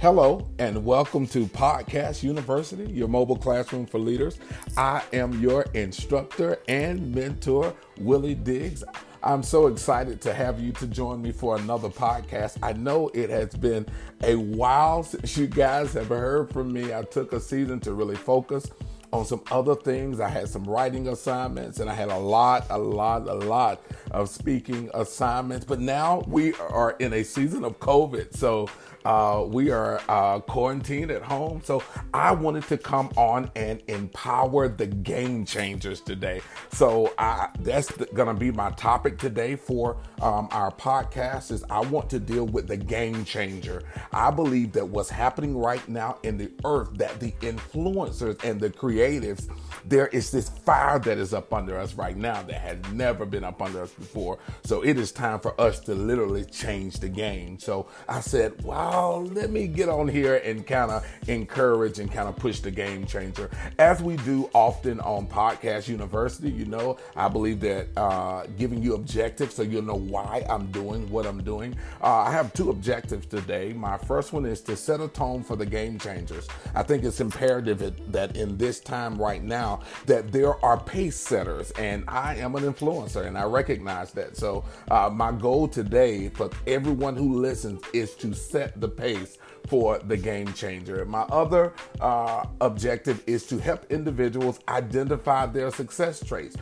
Hello, and welcome to Podcast University, your mobile classroom for leaders. I am your instructor and mentor, Willie Diggs. I'm so excited to have you to join me for another podcast. I know it has been a while since you guys have heard from me. I took a season to really focus on some other things. I had some writing assignments and I had a lot, a lot, a lot of speaking assignments. But now we are in a season of COVID. So uh, we are uh, quarantined at home. So I wanted to come on and empower the game changers today. So I, that's going to be my topic today for um, our podcast is I want to deal with the game changer. I believe that what's happening right now in the earth, that the influencers and the creatives, there is this fire that is up under us right now that has never been up under us before. So it is time for us to literally change the game. So I said, wow, let me get on here and kind of encourage and kind of push the game changer. As we do often on Podcast University, you know, I believe that uh, giving you objectives so you'll know why I'm doing what I'm doing. Uh, I have two objectives today. My first one is to set a tone for the game changers. I think it's imperative that in this time right now that there are pace setters, and I am an influencer, and I recognize that. So uh, my goal today for everyone who listens is to set the pace for the game changer. My other uh, objective is to help individuals identify their success traits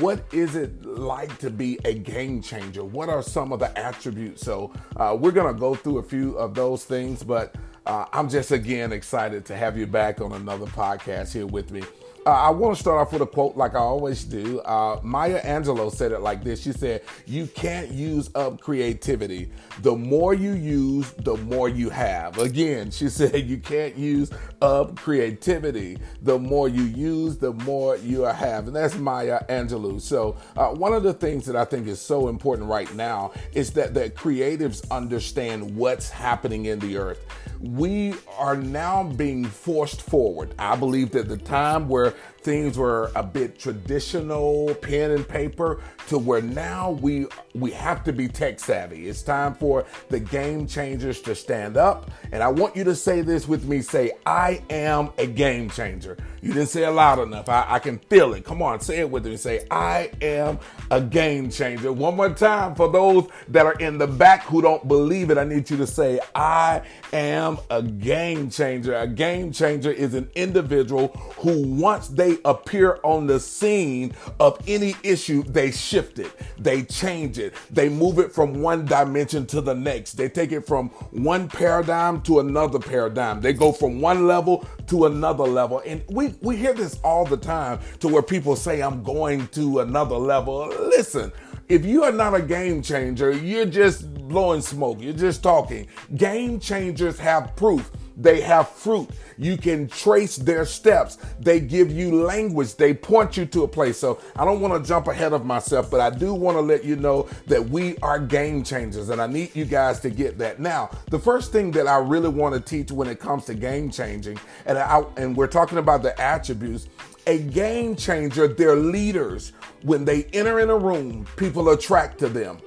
what is it like to be a game changer? What are some of the attributes? So, uh, we're going to go through a few of those things, but uh, I'm just again excited to have you back on another podcast here with me. Uh, I want to start off with a quote like I always do. Uh, Maya Angelou said it like this She said, You can't use up creativity. The more you use, the more you have. Again, she said, You can't use up creativity. The more you use, the more you have. And that's Maya Angelou. So, uh, one of the things that I think is so important right now is that the creatives understand what's happening in the earth. We are now being forced forward. I believe that the time where things were a bit traditional, pen and paper, to where now we we have to be tech savvy. It's time for the game changers to stand up. And I want you to say this with me. Say, I am a game changer. You didn't say it loud enough. I, I can feel it. Come on, say it with me. Say, I am a game changer. One more time for those that are in the back who don't believe it. I need you to say, I am a game changer. A game changer is an individual who once they appear on the scene of any issue, they shift it, they change it, they move it from one dimension to the next. They take it from one paradigm to another paradigm. They go from one level to another level. And we, we hear this all the time to where people say, I'm going to another level. Listen, if you are not a game changer, you're just blowing smoke. You're just talking. Game changers have proof. They have fruit. You can trace their steps. They give you language. They point you to a place. So I don't want to jump ahead of myself, but I do want to let you know that we are game changers and I need you guys to get that. Now, the first thing that I really want to teach when it comes to game changing, and I, and we're talking about the attributes, a game changer, they're leaders. When they enter in a room, people attract to them.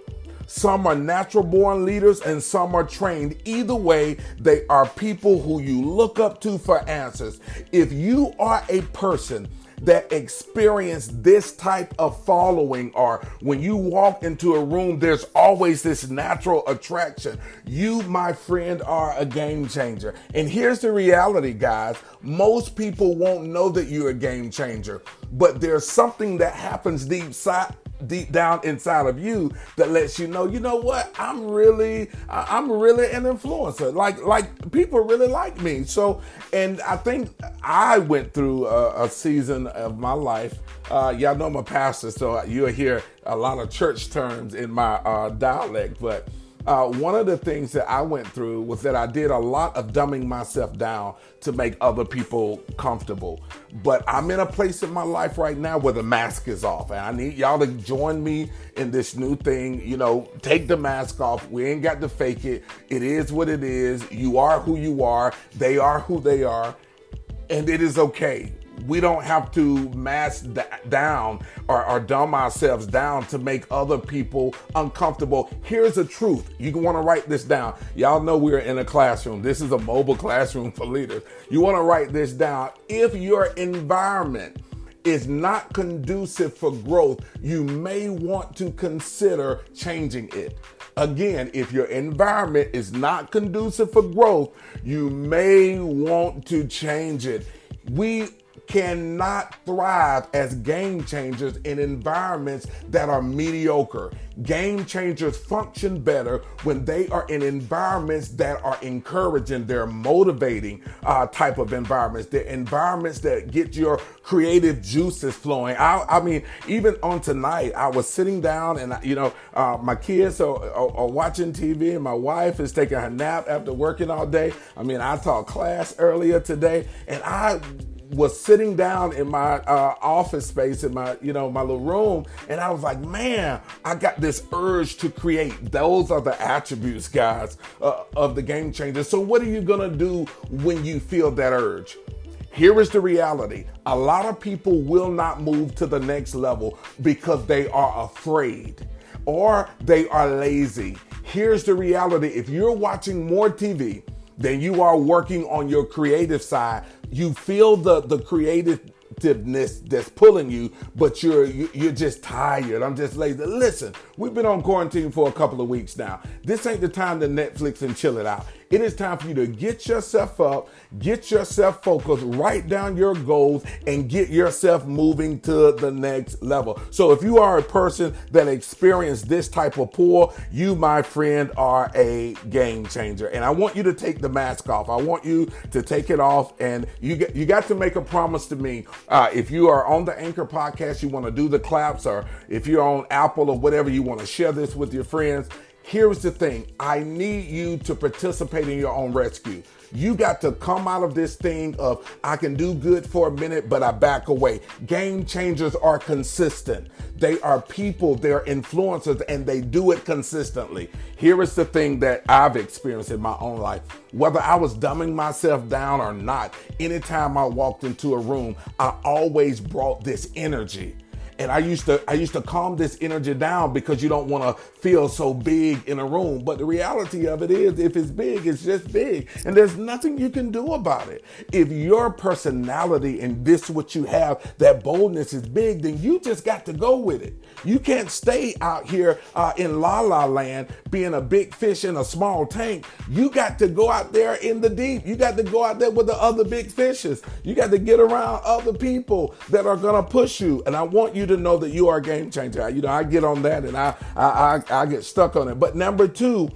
Some are natural born leaders and some are trained. Either way, they are people who you look up to for answers. If you are a person that experience this type of following or when you walk into a room there's always this natural attraction you my friend are a game changer and here's the reality guys most people won't know that you're a game changer but there's something that happens deep side deep down inside of you that lets you know, you know what, I'm really, I'm really an influencer. Like, like people really like me. So, and I think I went through a, a season of my life. Uh, y'all know I'm a pastor, so you'll hear a lot of church terms in my uh, dialect, but uh, one of the things that I went through was that I did a lot of dumbing myself down to make other people comfortable. But I'm in a place in my life right now where the mask is off, and I need y'all to join me in this new thing. You know, take the mask off. We ain't got to fake it. It is what it is. You are who you are. They are who they are, and it is okay we don't have to mask that down or, or, dumb ourselves down to make other people uncomfortable. Here's the truth. You want to write this down. Y'all know we're in a classroom. This is a mobile classroom for leaders. You want to write this down. If your environment is not conducive for growth, you may want to consider changing it. Again, if your environment is not conducive for growth, you may want to change it. We cannot thrive as game changers in environments that are mediocre. Game changers function better when they are in environments that are encouraging, they're motivating uh, type of environments. They're environments that get your creative juices flowing. I, I mean, even on tonight, I was sitting down and, you know, uh, my kids are, are, are watching TV and my wife is taking her nap after working all day. I mean, I taught class earlier today and I was sitting down in my uh, office space in my you know my little room and i was like man i got this urge to create. Those are the attributes guys uh, of the game changer so what are you gonna do when you feel that urge? Here is the reality. A lot of people will not move to the next level because they are afraid or they are lazy. Here's the reality. If you're watching more tv than you are working on your creative side you feel the the creativeness that's pulling you, but you're you're just tired. I'm just lazy. Listen, we've been on quarantine for a couple of weeks now. This ain't the time to Netflix and chill it out. It is time for you to get yourself up, get yourself focused, write down your goals, and get yourself moving to the next level. So, if you are a person that experienced this type of pull, you, my friend, are a game changer. And I want you to take the mask off. I want you to take it off, and you get, you got to make a promise to me. Uh, if you are on the Anchor podcast, you want to do the claps, or if you're on Apple or whatever, you want to share this with your friends Here's the thing I need you to participate in your own rescue. You got to come out of this thing of I can do good for a minute, but I back away. Game changers are consistent. They are people, they're influencers, and they do it consistently. Here is the thing that I've experienced in my own life. Whether I was dumbing myself down or not, anytime I walked into a room, I always brought this energy and I used to I used to calm this energy down because you don't want to feel so big in a room. But the reality of it is if it's big, it's just big. And there's nothing you can do about it. If your personality and this what you have, that boldness is big, then you just got to go with it. You can't stay out here uh, in la la land being a big fish in a small tank. You got to go out there in the deep. You got to go out there with the other big fishes. You got to get around other people that are going to push you. And I want you to know that you are a game changer. You know, I get on that and I I I, I get stuck on it. But number two,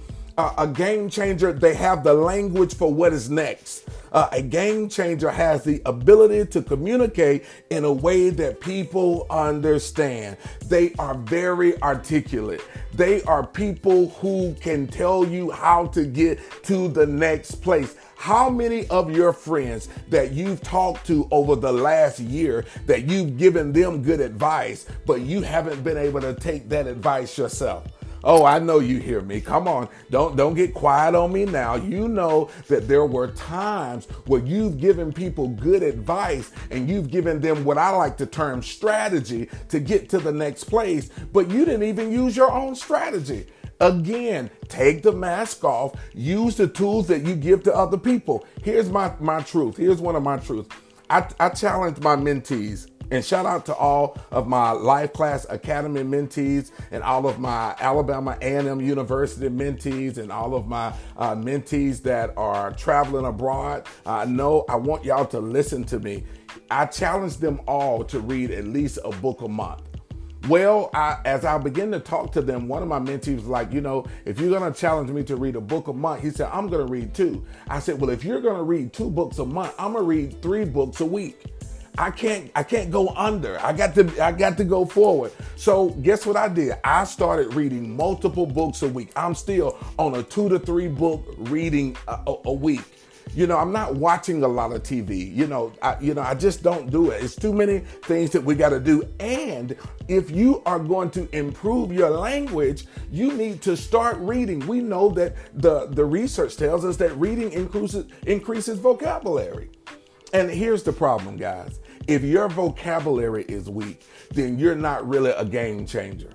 a game changer, they have the language for what is next. Uh, a game changer has the ability to communicate in a way that people understand. They are very articulate. They are people who can tell you how to get to the next place. How many of your friends that you've talked to over the last year that you've given them good advice, but you haven't been able to take that advice yourself? Oh, I know you hear me. Come on. Don't don't get quiet on me now. You know that there were times where you've given people good advice and you've given them what I like to term strategy to get to the next place, but you didn't even use your own strategy. Again, take the mask off, use the tools that you give to other people. Here's my, my truth. Here's one of my truths. I, I challenge my mentees and shout out to all of my Life Class Academy mentees and all of my Alabama A&M University mentees and all of my uh, mentees that are traveling abroad. I uh, know I want y'all to listen to me. I challenge them all to read at least a book a month. Well, I, as I begin to talk to them, one of my mentees was like, you know, if you're going to challenge me to read a book a month, he said, I'm going to read two. I said, well, if you're going to read two books a month, I'm going to read three books a week. I can't I can't go under. I got to I got to go forward. So guess what I did? I started reading multiple books a week. I'm still on a 2 to 3 book reading a, a, a week. You know, I'm not watching a lot of TV. You know, I, you know, I just don't do it. It's too many things that we got to do. And if you are going to improve your language, you need to start reading. We know that the the research tells us that reading increases increases vocabulary. And here's the problem, guys. If your vocabulary is weak, then you're not really a game changer.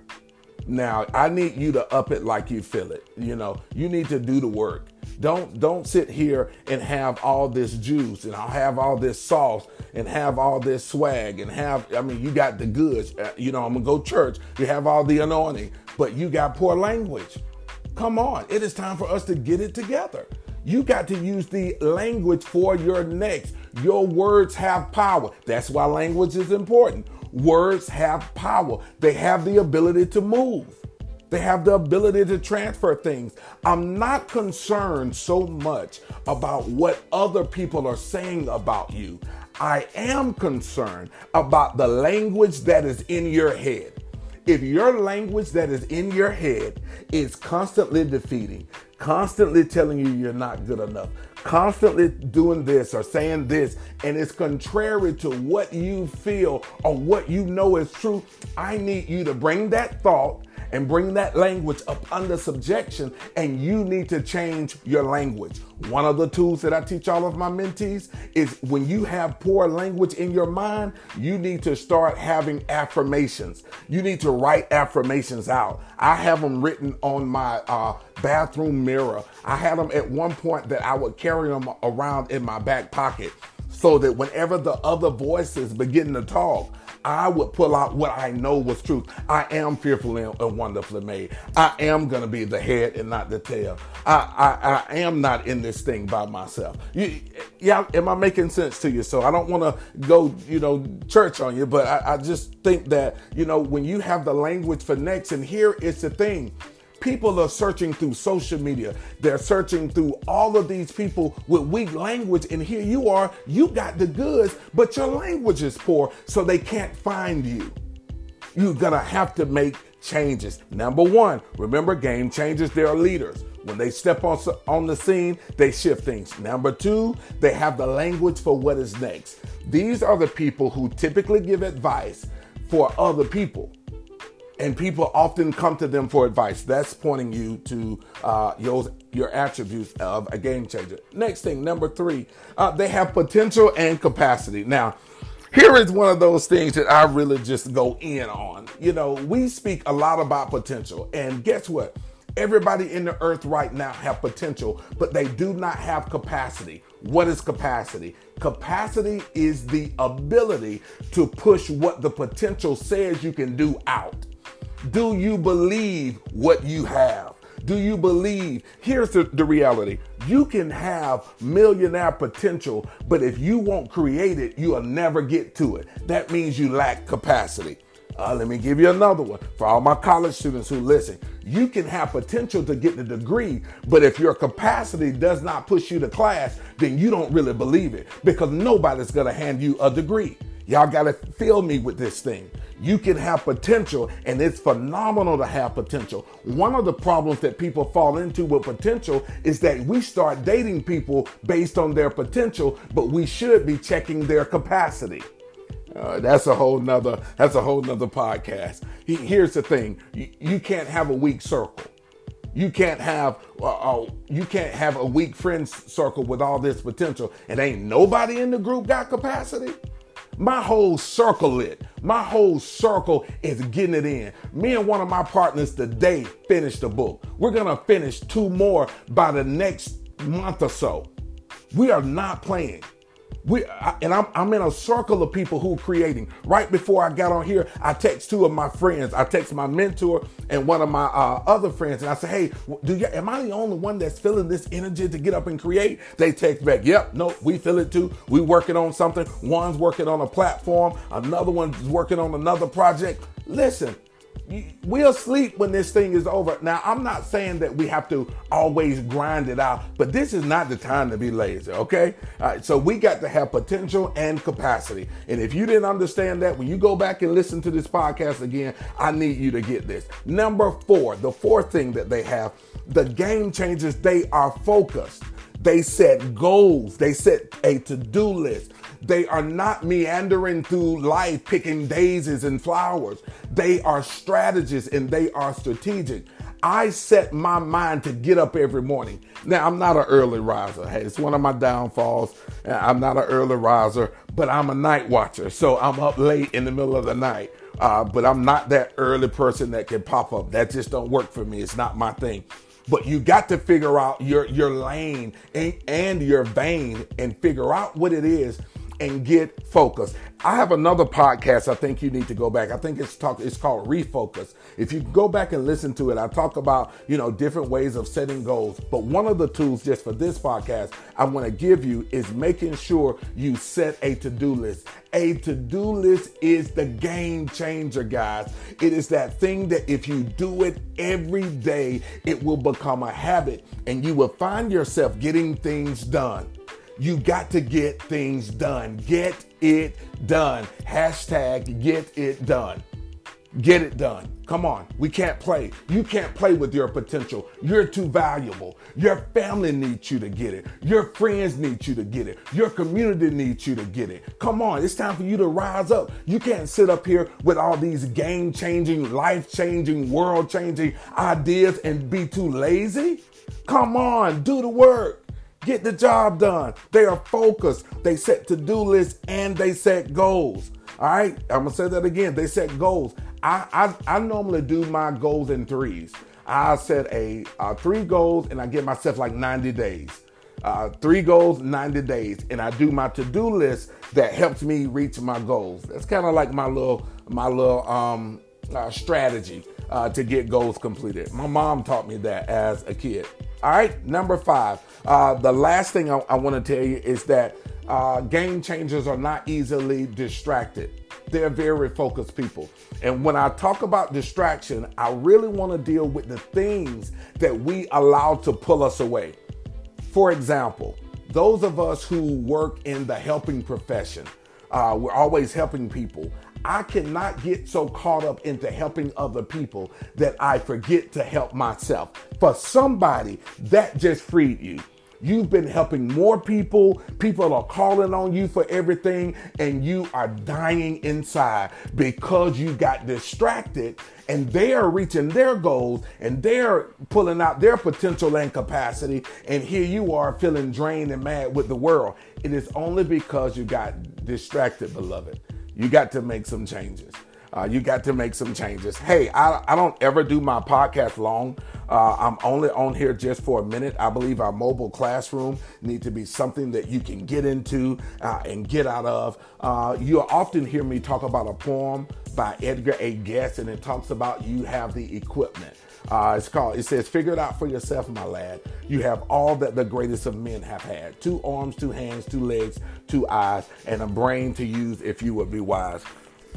Now, I need you to up it like you feel it. You know, you need to do the work. Don't don't sit here and have all this juice and I'll have all this sauce and have all this swag and have I mean you got the goods. Uh, you know, I'm gonna go church. You have all the anointing, but you got poor language. Come on, it is time for us to get it together. You got to use the language for your next. Your words have power. That's why language is important. Words have power. They have the ability to move. They have the ability to transfer things. I'm not concerned so much about what other people are saying about you. I am concerned about the language that is in your head. If your language that is in your head is constantly defeating, constantly telling you you're not good enough, constantly doing this or saying this, and it's contrary to what you feel or what you know is true, I need you to bring that thought and bring that language up under subjection, and you need to change your language. One of the tools that I teach all of my mentees is when you have poor language in your mind, you need to start having affirmations. You need to write affirmations out. I have them written on my uh, bathroom mirror. I had them at one point that I would carry them around in my back pocket so that whenever the other voices begin to talk, I would pull out what I know was truth. I am fearfully and wonderfully made. I am going to be the head and not the tail. I, I, I am not in this thing by myself. You, yeah, am I making sense to you? So I don't want to go, you know, church on you, but I, I just think that, you know, when you have the language for next, and here is the thing People are searching through social media. They're searching through all of these people with weak language. And here you are, you got the goods, but your language is poor, so they can't find you. You're gonna have to make changes. Number one, remember game changers, they are leaders. When they step on, on the scene, they shift things. Number two, they have the language for what is next. These are the people who typically give advice for other people and people often come to them for advice. That's pointing you to uh, your, your attributes of a game changer. Next thing, number three, uh, they have potential and capacity. Now, here is one of those things that I really just go in on. You know, we speak a lot about potential, and guess what? Everybody in the earth right now have potential, but they do not have capacity. What is capacity? Capacity is the ability to push what the potential says you can do out. Do you believe what you have? Do you believe? Here's the, the reality you can have millionaire potential, but if you won't create it, you'll never get to it. That means you lack capacity. Uh, let me give you another one for all my college students who listen. You can have potential to get the degree, but if your capacity does not push you to class, then you don't really believe it because nobody's going to hand you a degree. Y'all got to fill me with this thing. You can have potential, and it's phenomenal to have potential. One of the problems that people fall into with potential is that we start dating people based on their potential, but we should be checking their capacity. Uh, that's a whole nother. That's a whole nother podcast. He, here's the thing: you, you, can't have a weak circle. You can't have uh, uh, you can't have a weak friends circle with all this potential, and ain't nobody in the group got capacity. My whole circle it. My whole circle is getting it in. Me and one of my partners today finished the book. We're gonna finish two more by the next month or so. We are not playing we and I'm, I'm in a circle of people who are creating. Right before I got on here, I text two of my friends. I text my mentor and one of my uh, other friends, and I say, "Hey, do you? Am I the only one that's feeling this energy to get up and create?" They text back, "Yep, no, we feel it too. We working on something. One's working on a platform. Another one's working on another project. Listen, we'll sleep when this thing is over. Now, I'm not saying that we have to always grind it out, but this is not the time to be lazy, okay? All right, so we got to have potential and capacity. And if you didn't understand that, when you go back and listen to this podcast again, I need you to get this. Number four, the fourth thing that they have, the game changers, they are focused. They set goals, they set a to do list. They are not meandering through life picking daisies and flowers. They are strategists and they are strategic. I set my mind to get up every morning. Now, I'm not an early riser. Hey, it's one of my downfalls. I'm not an early riser, but I'm a night watcher. So I'm up late in the middle of the night. Uh, but I'm not that early person that can pop up. That just don't work for me. It's not my thing. But you got to figure out your your lane and, and your vein and figure out what it is and get focused. I have another podcast I think you need to go back. I think it's talk it's called Refocus. If you go back and listen to it, I talk about, you know, different ways of setting goals. But one of the tools just for this podcast I want to give you is making sure you set a to-do list. A to-do list is the game changer, guys. It is that thing that if you do it every day, it will become a habit and you will find yourself getting things done. You got to get things done. Get it done. Hashtag get it done. Get it done. Come on. We can't play. You can't play with your potential. You're too valuable. Your family needs you to get it. Your friends need you to get it. Your community needs you to get it. Come on. It's time for you to rise up. You can't sit up here with all these game changing, life changing, world changing ideas and be too lazy. Come on. Do the work. Get the job done. They are focused. They set to do lists and they set goals. All right. I'm to say that again. They set goals. I, I, I normally do my goals in threes. I set a uh, three goals and I give myself like 90 days. Uh, three goals, 90 days, and I do my to-do list that helps me reach my goals. That's kind of like my little my little um, uh, strategy uh, to get goals completed. My mom taught me that as a kid. All right, number five. Uh, the last thing I, I want to tell you is that uh, game changers are not easily distracted. They're very focused people. And when I talk about distraction, I really want to deal with the things that we allow to pull us away. For example, those of us who work in the helping profession, uh, we're always helping people. I cannot get so caught up into helping other people that I forget to help myself. For somebody, that just freed you. You've been helping more people. People are calling on you for everything, and you are dying inside because you got distracted and they are reaching their goals and they're pulling out their potential and capacity. And here you are feeling drained and mad with the world. It is only because you got distracted, beloved. You got to make some changes. Uh, you got to make some changes. Hey, I, I don't ever do my podcast long. Uh, I'm only on here just for a minute. I believe our mobile classroom need to be something that you can get into uh, and get out of. Uh, you'll often hear me talk about a poem by Edgar A. Guest, and it talks about you have the equipment. Uh, it's called, it says, figure it out for yourself, my lad. You have all that the greatest of men have had two arms, two hands, two legs, two eyes, and a brain to use if you would be wise.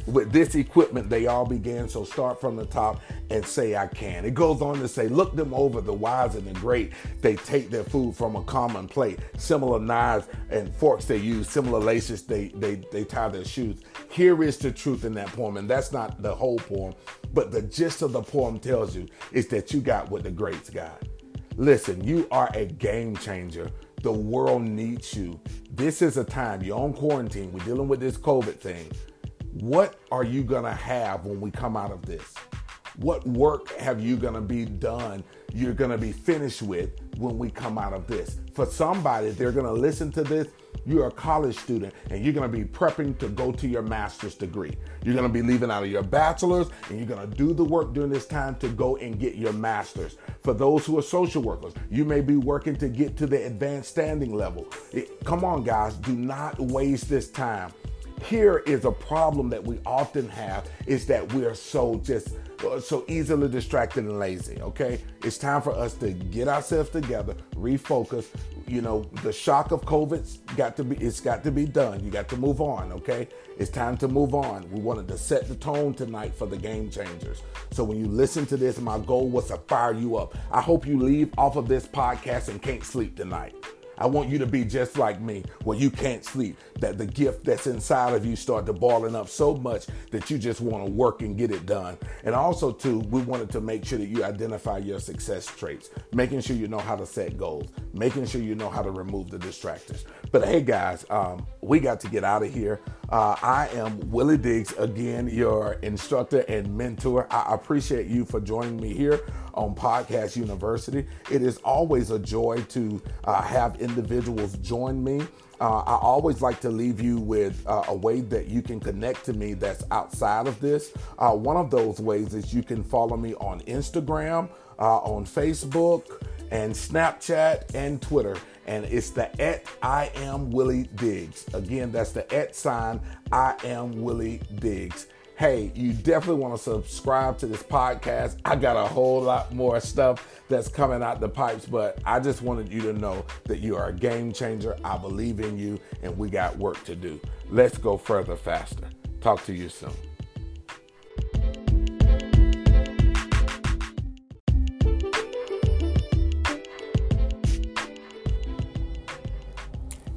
With this equipment, they all began. So start from the top and say, I can. It goes on to say, look them over, the wise and the great. They take their food from a common plate. Similar knives and forks they use, similar laces they, they, they tie their shoes. Here is the truth in that poem. And that's not the whole poem, but the gist of the poem tells you is that you got what the greats got. Listen, you are a game changer. The world needs you. This is a time you're on quarantine. We're dealing with this COVID thing. What are you going to have when we come out of this? What work have you going to be done? You're going to be finished with when we come out of this. For somebody, they're going to listen to this. You're a college student and you're going to be prepping to go to your master's degree. You're going to be leaving out of your bachelor's and you're going to do the work during this time to go and get your master's. For those who are social workers, you may be working to get to the advanced standing level. It, come on, guys, do not waste this time here is a problem that we often have is that we're so just so easily distracted and lazy okay? It's time for us to get ourselves together refocus. You know the shock of covid's got to be it's got to be done. You got to move on okay? It's time to move on. We wanted to set the tone tonight for the game changers. So when you listen to this my goal was to fire you up. I hope you leave off of this podcast and can't sleep tonight I want you to be just like me, where you can't sleep, that the gift that's inside of you start to balling up so much that you just want to work and get it done. And also, too, we wanted to make sure that you identify your success traits, making sure you know how to set goals, making sure you know how to remove the distractors. But hey, guys, um, we got to get out of here. Uh, I am Willie Diggs, again, your instructor and mentor. I appreciate you for joining me here on Podcast University. It is always a joy to uh, have individuals join me. Uh, I always like to leave you with uh, a way that you can connect to me that's outside of this. Uh, one of those ways is you can follow me on Instagram, uh, on Facebook, and Snapchat and Twitter. And it's the at I am Willie Diggs. Again, that's the at sign I am Willie Diggs hey, you definitely want to subscribe to this podcast. I got a whole lot more stuff that's coming out the pipes, but I just wanted you to know that you are a game changer. I believe in you, and we got work to do. Let's go further faster. Talk to you soon.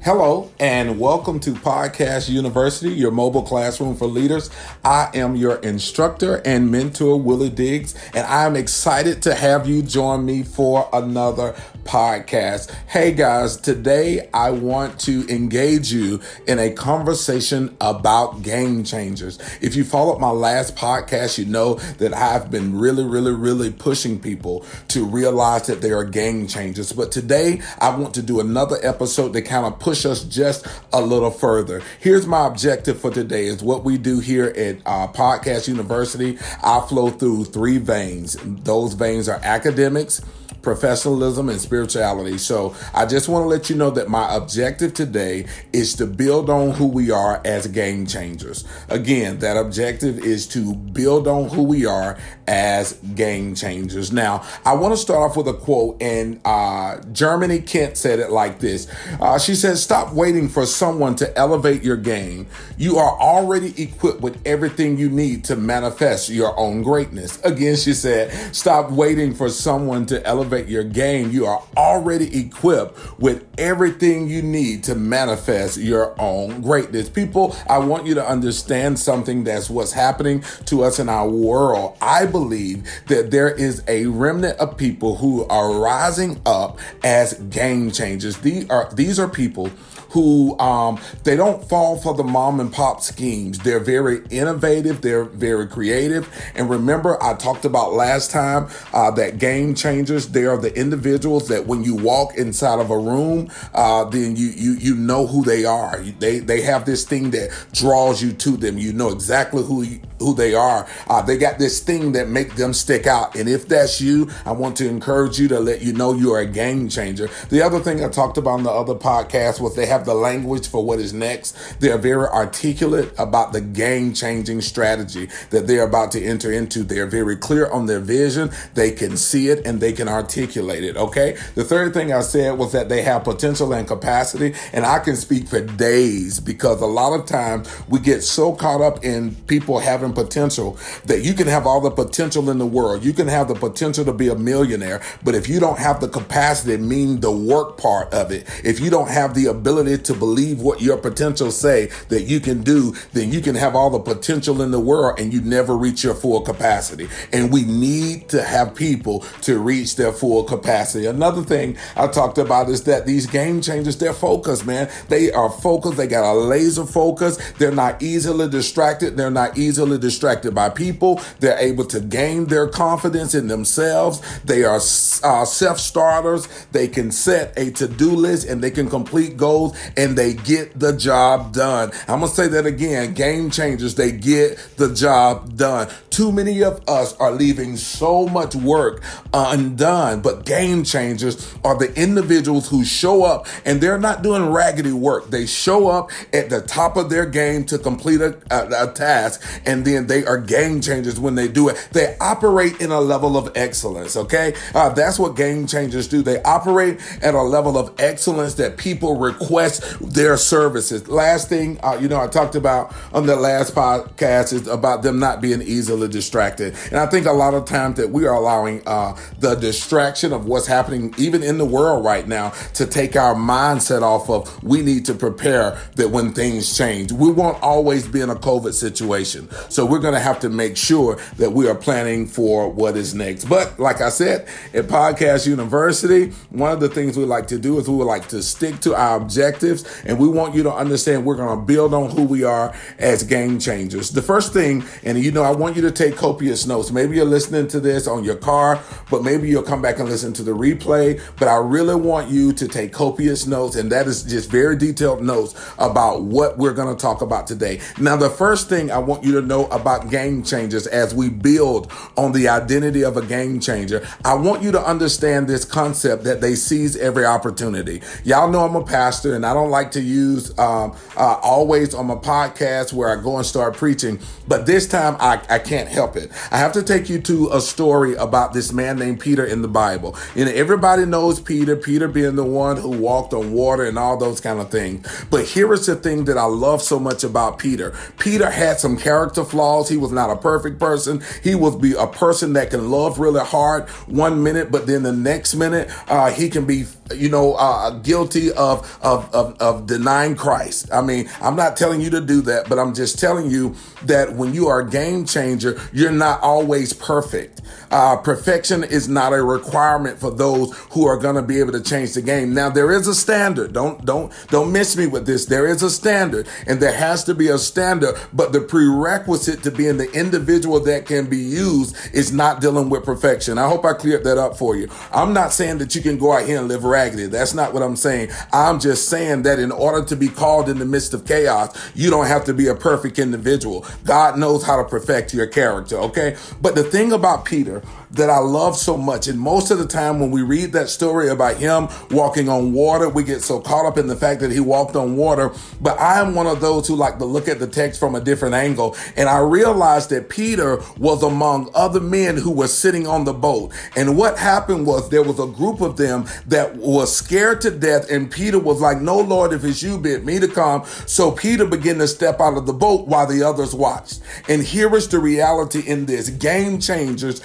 Hello, and welcome to Podcast University, your mobile classroom for leaders. I am your instructor and mentor, Willie Diggs, and I'm excited to have you join me for another podcast. Hey guys, today I want to engage you in a conversation about game changers. If you followed my last podcast, you know that I've been really, really, really pushing people to realize that they are game changers. But today I want to do another episode that kind of push us just a little further. Here's my objective for today is what we do here at uh, Podcast University. I flow through three veins. Those veins are academics, professionalism, and spirituality. So I just want to let you know that my objective today is to build on who we are as game changers. Again, that objective is to build on who we are as game changers. Now, I want to start off with a quote, and uh, Germany Kent said it like this. Uh, she said, Stop waiting for someone to elevate your game. You are already equipped with everything you need to manifest your own greatness. Again, she said, Stop waiting for someone to elevate elevate your game, you are already equipped with everything you need to manifest your own greatness. People, I want you to understand something that's what's happening to us in our world. I believe that there is a remnant of people who are rising up as game changers. These are uh, these are people who um, they don't fall for the mom and pop schemes. They're very innovative. They're very creative. And remember, I talked about last time uh, that game changers. They are the individuals that when you walk inside of a room, uh, then you you you know who they are. They they have this thing that draws you to them. You know exactly who you, who they are. Uh, they got this thing that make them stick out. And if that's you, I want to encourage you to let you know you are a game changer. The other thing I talked about in the other podcast was they have the language for what is next. They are very articulate about the game changing strategy that they're about to enter into. They are very clear on their vision. They can see it and they can articulate it. Okay. The third thing I said was that they have potential and capacity. And I can speak for days because a lot of times we get so caught up in people having potential that you can have all the potential in the world. You can have the potential to be a millionaire, but if you don't have the capacity, mean the work part of it, if you don't have the ability to believe what your potential say that you can do, then you can have all the potential in the world and you never reach your full capacity. And we need to have people to reach their full capacity. Another thing I talked about is that these game changers, they're focused, man. They are focused. They got a laser focus. They're not easily distracted. They're not easily distracted by people. They're able to gain their confidence in themselves. They are uh, self starters. They can set a to do list and they can complete goals and they get the job done. I'm going to say that again. Game changers, they get the job done. Too many of us are leaving so much work undone, but game changers are the individuals who show up and they're not doing raggedy work. They show up at the top of their game to complete a, a, a task and then they are game changers when they do it. They operate in a level of excellence, okay? Uh, that's what game changers do. They operate at a level of excellence that people request their services. Last thing, uh, you know, I talked about on the last podcast is about them not being easily distracted. And I think a lot of times that we are allowing uh, the distraction of what's happening even in the world right now to take our mindset off of we need to prepare that when things change. We won't always be in a COVID situation. So we're going to have to make sure that we are planning for what is next. But like I said, at Podcast University, one of the things we like to do is we would like to stick to our objectives and we want you to understand we're going to build on who we are as game changers. The first thing, and you know, I want you to take copious notes. Maybe you're listening to this on your car, but maybe you'll come back and listen to the replay. But I really want you to take copious notes, and that is just very detailed notes about what we're going to talk about today. Now, the first thing I want you to know about game changers as we build on the identity of a game changer, I want you to understand this concept that they seize every opportunity. Y'all know I'm a pastor, and I don't like to use um, uh, always on my podcast where I go and start preaching, but this time I, I can't help it. I have to take you to a story about this man named Peter in the Bible. You know, everybody knows Peter, Peter being the one who walked on water and all those kind of things. But here is the thing that I love so much about Peter. Peter had some character flaws. He was not a perfect person. He was be a person that can love really hard one minute, but then the next minute, uh, he can be, you know, uh, guilty of, of, of, of denying Christ. I mean, I'm not telling you to do that, but I'm just telling you that when you are a game changer, you're not always perfect. Uh, perfection is not a requirement for those who are going to be able to change the game. Now there is a standard. Don't don't don't miss me with this. There is a standard, and there has to be a standard. But the prerequisite to being the individual that can be used is not dealing with perfection. I hope I cleared that up for you. I'm not saying that you can go out here and live raggedy. That's not what I'm saying. I'm just saying that in order to be called in the midst of chaos, you don't have to be a perfect individual. God knows how to perfect your character. Okay, but the thing about Peter that I love so much. And most of the time when we read that story about him walking on water, we get so caught up in the fact that he walked on water. But I am one of those who like to look at the text from a different angle. And I realized that Peter was among other men who were sitting on the boat. And what happened was there was a group of them that was scared to death. And Peter was like, no, Lord, if it's you, bid me to come. So Peter began to step out of the boat while the others watched. And here is the reality in this game changers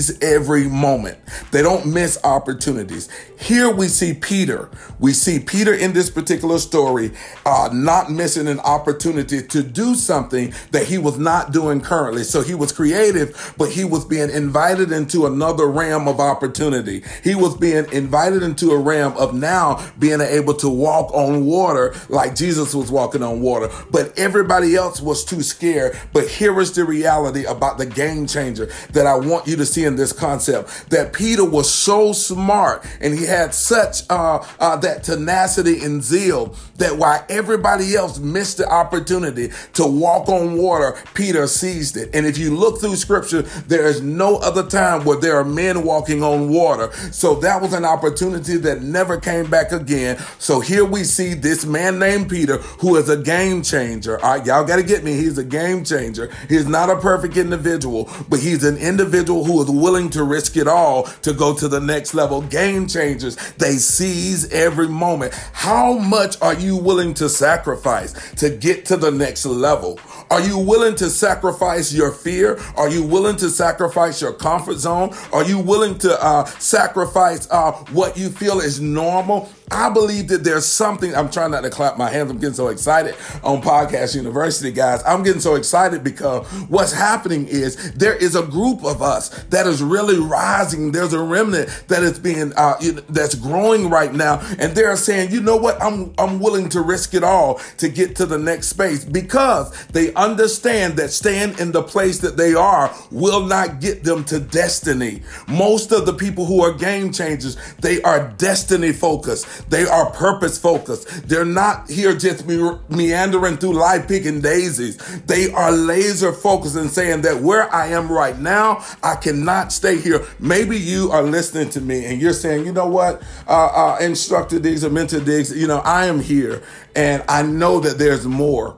seize every moment. They don't miss opportunities. Here we see Peter. We see Peter in this particular story uh, not missing an opportunity to do something that he was not doing currently. So he was creative, but he was being invited into another realm of opportunity. He was being invited into a realm of now being able to walk on water like Jesus was walking on water. But everybody else was too scared. But here is the reality about the game changer that I want you to see in this concept that Peter was so smart and he had such uh, uh, that tenacity and zeal that while everybody else missed the opportunity to walk on water, Peter seized it. And if you look through scripture, there is no other time where there are men walking on water. So that was an opportunity that never came back again. So here we see this man named Peter, who is a game changer. All right, y'all got to get me. He's a game changer. He's not a perfect individual, but he's an individual who is willing to risk it all to go to the next level. Game changers, they seize every moment. How much are you willing to sacrifice to get to the next level? Are you willing to sacrifice your fear? Are you willing to sacrifice your comfort zone? Are you willing to uh, sacrifice uh, what you feel is normal? I believe that there's something. I'm trying not to clap my hands. I'm getting so excited on Podcast University, guys. I'm getting so excited because what's happening is there is a group of us that is really rising. There's a remnant that is being uh, that's growing right now, and they're saying, you know what? I'm I'm willing to risk it all to get to the next space because they understand that staying in the place that they are will not get them to destiny. Most of the people who are game changers, they are destiny focused. They are purpose focused. They're not here just me- meandering through life picking daisies. They are laser focused and saying that where I am right now, I cannot stay here. Maybe you are listening to me and you're saying, you know what, uh, uh, instructor Diggs or mentor Diggs, you know, I am here and I know that there's more.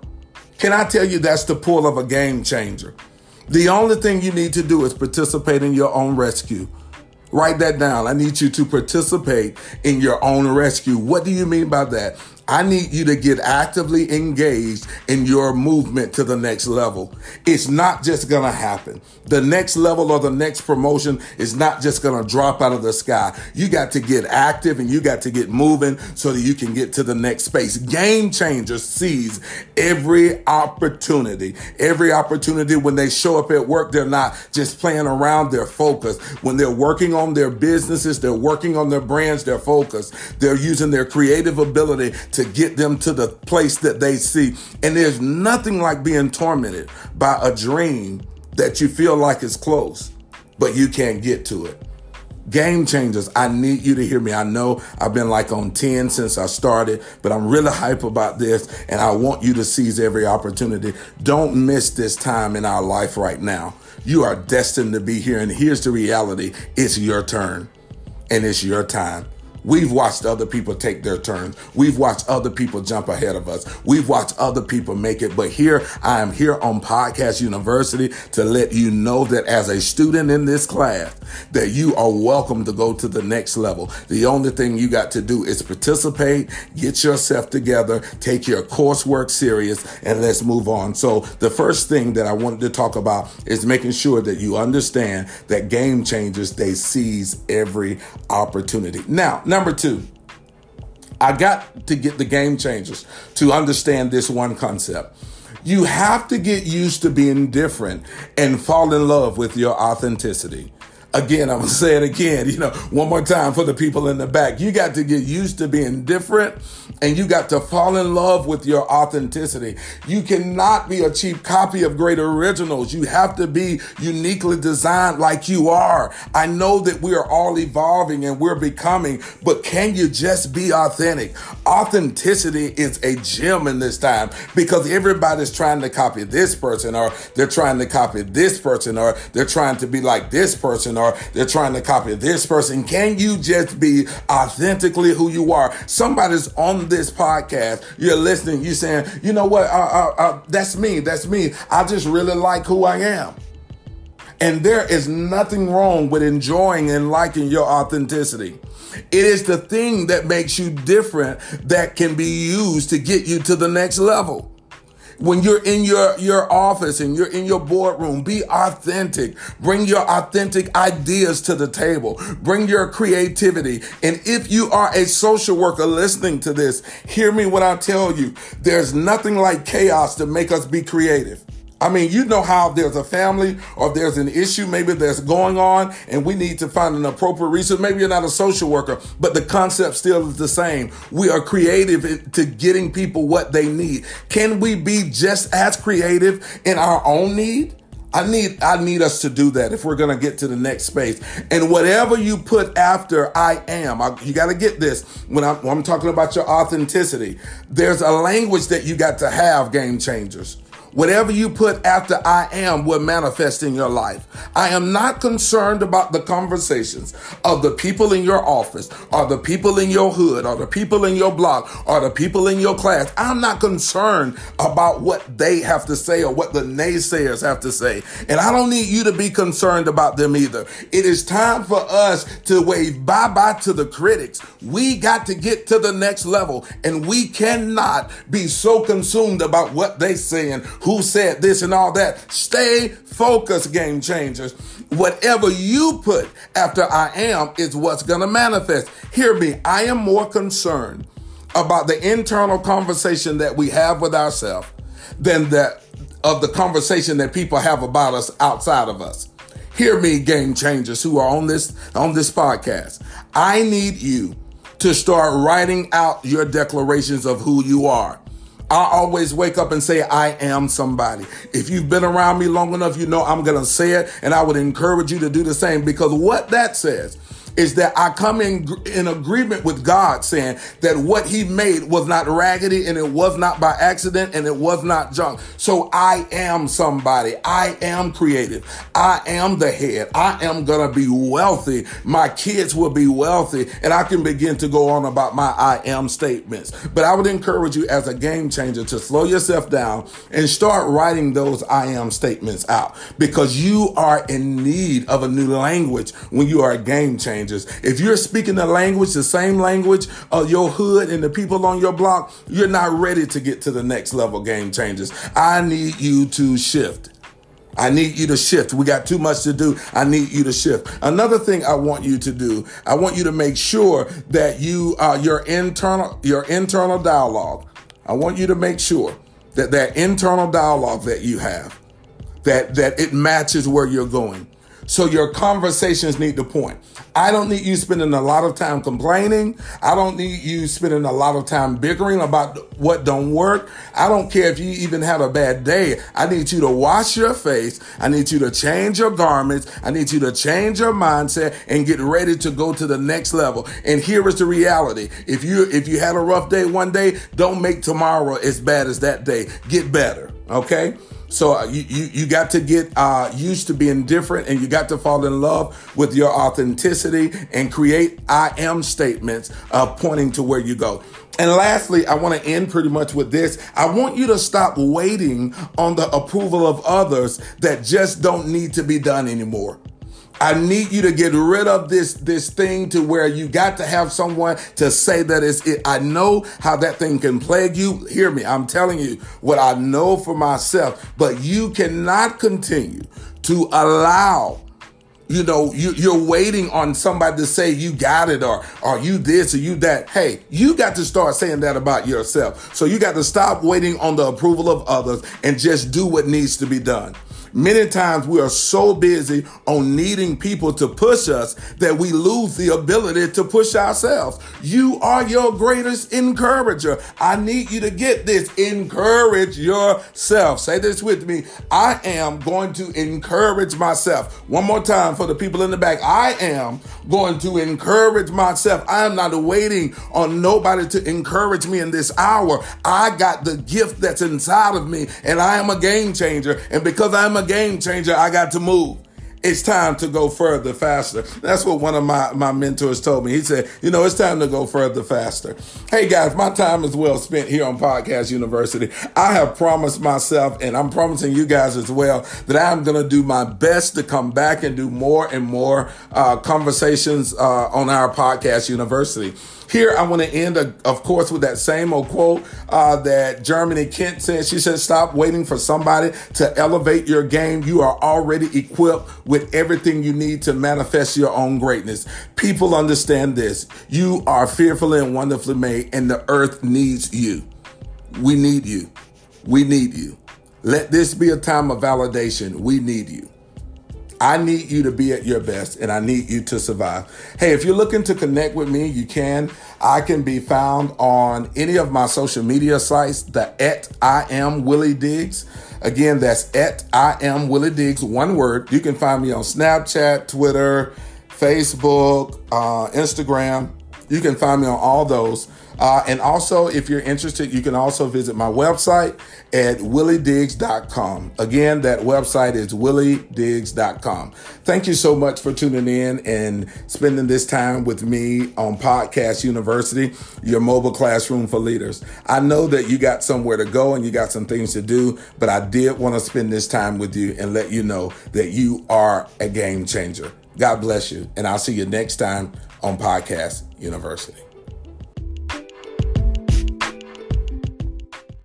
Can I tell you that's the pull of a game changer? The only thing you need to do is participate in your own rescue. Write that down. I need you to participate in your own rescue. What do you mean by that? I need you to get actively engaged in your movement to the next level. It's not just going to happen. The next level or the next promotion is not just going to drop out of the sky. You got to get active and you got to get moving so that you can get to the next space. Game changers seize every opportunity. Every opportunity when they show up at work, they're not just playing around, they're focused. When they're working on their businesses, they're working on their brands, they're focused. They're using their creative ability to get them to the place that they see. And there's nothing like being tormented by a dream that you feel like is close, but you can't get to it. Game changers, I need you to hear me. I know I've been like on 10 since I started, but I'm really hype about this and I want you to seize every opportunity. Don't miss this time in our life right now. You are destined to be here. And here's the reality it's your turn and it's your time. We've watched other people take their turns. We've watched other people jump ahead of us. We've watched other people make it. But here, I am here on Podcast University to let you know that as a student in this class, that you are welcome to go to the next level. The only thing you got to do is participate, get yourself together, take your coursework serious, and let's move on. So the first thing that I wanted to talk about is making sure that you understand that game changers, they seize every opportunity. Now, Number two, I got to get the game changers to understand this one concept. You have to get used to being different and fall in love with your authenticity. Again, I'm gonna say it again, you know, one more time for the people in the back. You got to get used to being different and you got to fall in love with your authenticity. You cannot be a cheap copy of great originals. You have to be uniquely designed like you are. I know that we are all evolving and we're becoming, but can you just be authentic? Authenticity is a gem in this time because everybody's trying to copy this person or they're trying to copy this person or they're trying to be like this person or they're trying to copy this person. Can you just be authentically who you are? Somebody's on this podcast. You're listening. You're saying, you know what? Uh, uh, uh, that's me. That's me. I just really like who I am. And there is nothing wrong with enjoying and liking your authenticity. It is the thing that makes you different that can be used to get you to the next level when you're in your, your office and you're in your boardroom, be authentic. Bring your authentic ideas to the table. Bring your creativity. And if you are a social worker listening to this, hear me when I tell you, there's nothing like chaos to make us be creative. I mean, you know how if there's a family or there's an issue maybe that's going on and we need to find an appropriate resource. Maybe you're not a social worker, but the concept still is the same. We are creative to getting people what they need. Can we be just as creative in our own need? I need I need us to do that if we're to get to the next space. And whatever you put after I am, I, you got to get this when I'm, when I'm talking about your authenticity. There's a language that you got to have, game changers. Whatever you put after I am will manifest in your life. I am not concerned about the conversations of the people in your office or the people in your hood or the people in your block or the people in your class. I'm not concerned about what they have to say or what the naysayers have to say. And I don't need you to be concerned about them either. It is time for us to wave bye bye to the critics. We got to get to the next level and we cannot be so consumed about what they saying who said this and all that. Stay focused, game changers. Whatever you put after I am is what's going to manifest. Hear me. I am more concerned about the internal conversation that we have with ourselves than that of the conversation that people have about us outside of us. Hear me, game changers who are on this on this podcast. I need you to start writing out your declarations of who you are. I always wake up and say, I am somebody. If you've been around me long enough, you know I'm going to say it. And I would encourage you to do the same because what that says is that I come in in agreement with God saying that what he made was not raggedy and it was not by accident and it was not junk. So I am somebody. I am creative. I am the head. I am going to be wealthy. My kids will be wealthy and I can begin to go on about my I am statements. But I would encourage you as a game changer to slow yourself down and start writing those I am statements out because you are in need of a new language when you are a game changer changes. If you're speaking the language, the same language of your hood and the people on your block, you're not ready to get to the next level game changes. I need you to shift. I need you to shift. We got too much to do. I need you to shift. Another thing I want you to do, I want you to make sure that you uh, your internal your internal dialogue. I want you to make sure that that internal dialogue that you have that that it matches where you're going. So your conversations need to point. I don't need you spending a lot of time complaining. I don't need you spending a lot of time bickering about what don't work. I don't care if you even have a bad day. I need you to wash your face. I need you to change your garments. I need you to change your mindset and get ready to go to the next level. And here is the reality. If you if you had a rough day one day, don't make tomorrow as bad as that day. Get better. Okay? So uh, you, you, you got to get uh, used to being different and you got to fall in love with your authenticity and create I am statements uh, pointing to where you go. And lastly, I want to end pretty much with this. I want you to stop waiting on the approval of others that just don't need to be done anymore. I need you to get rid of this this thing to where you got to have someone to say that it's it. I know how that thing can plague you. Hear me. I'm telling you what I know for myself, but you cannot continue to allow you know, you, are waiting on somebody to say you got it or are you this or you that. Hey, you got to start saying that about yourself. So you got to stop waiting on the approval of others and just do what needs to be done. Many times we are so busy on needing people to push us that we lose the ability to push ourselves. You are your greatest encourager. I need you to get this. Encourage yourself. Say this with me. I am going to encourage myself. One more time for the people in the back. I am going to encourage myself. I am not waiting on nobody to encourage me in this hour. I got the gift that's inside of me and I am a game changer. And because I'm a game changer. I got to move. It's time to go further, faster. That's what one of my, my mentors told me. He said, you know, it's time to go further, faster. Hey guys, my time is well spent here on Podcast University. I have promised myself, and I'm promising you guys as well, that I'm going to do my best to come back and do more and more uh, conversations uh, on our Podcast University. Here, I want to end, uh, of course, with that same old quote uh, that Germany Kent said. She said, Stop waiting for somebody to elevate your game. You are already equipped with everything you need to manifest your own greatness. People understand this. You are fearfully and wonderfully made, and the earth needs you. We need you. We need you. Let this be a time of validation. We need you. I need you to be at your best and I need you to survive. Hey, if you're looking to connect with me, you can. I can be found on any of my social media sites, the at I am Willie Diggs. Again, that's at I am Willie Diggs, one word. You can find me on Snapchat, Twitter, Facebook, uh, Instagram. You can find me on all those. Uh, and also, if you're interested, you can also visit my website at williediggs.com. Again, that website is williediggs.com. Thank you so much for tuning in and spending this time with me on Podcast University, your mobile classroom for leaders. I know that you got somewhere to go and you got some things to do, but I did want to spend this time with you and let you know that you are a game changer. God bless you. And I'll see you next time on Podcast University.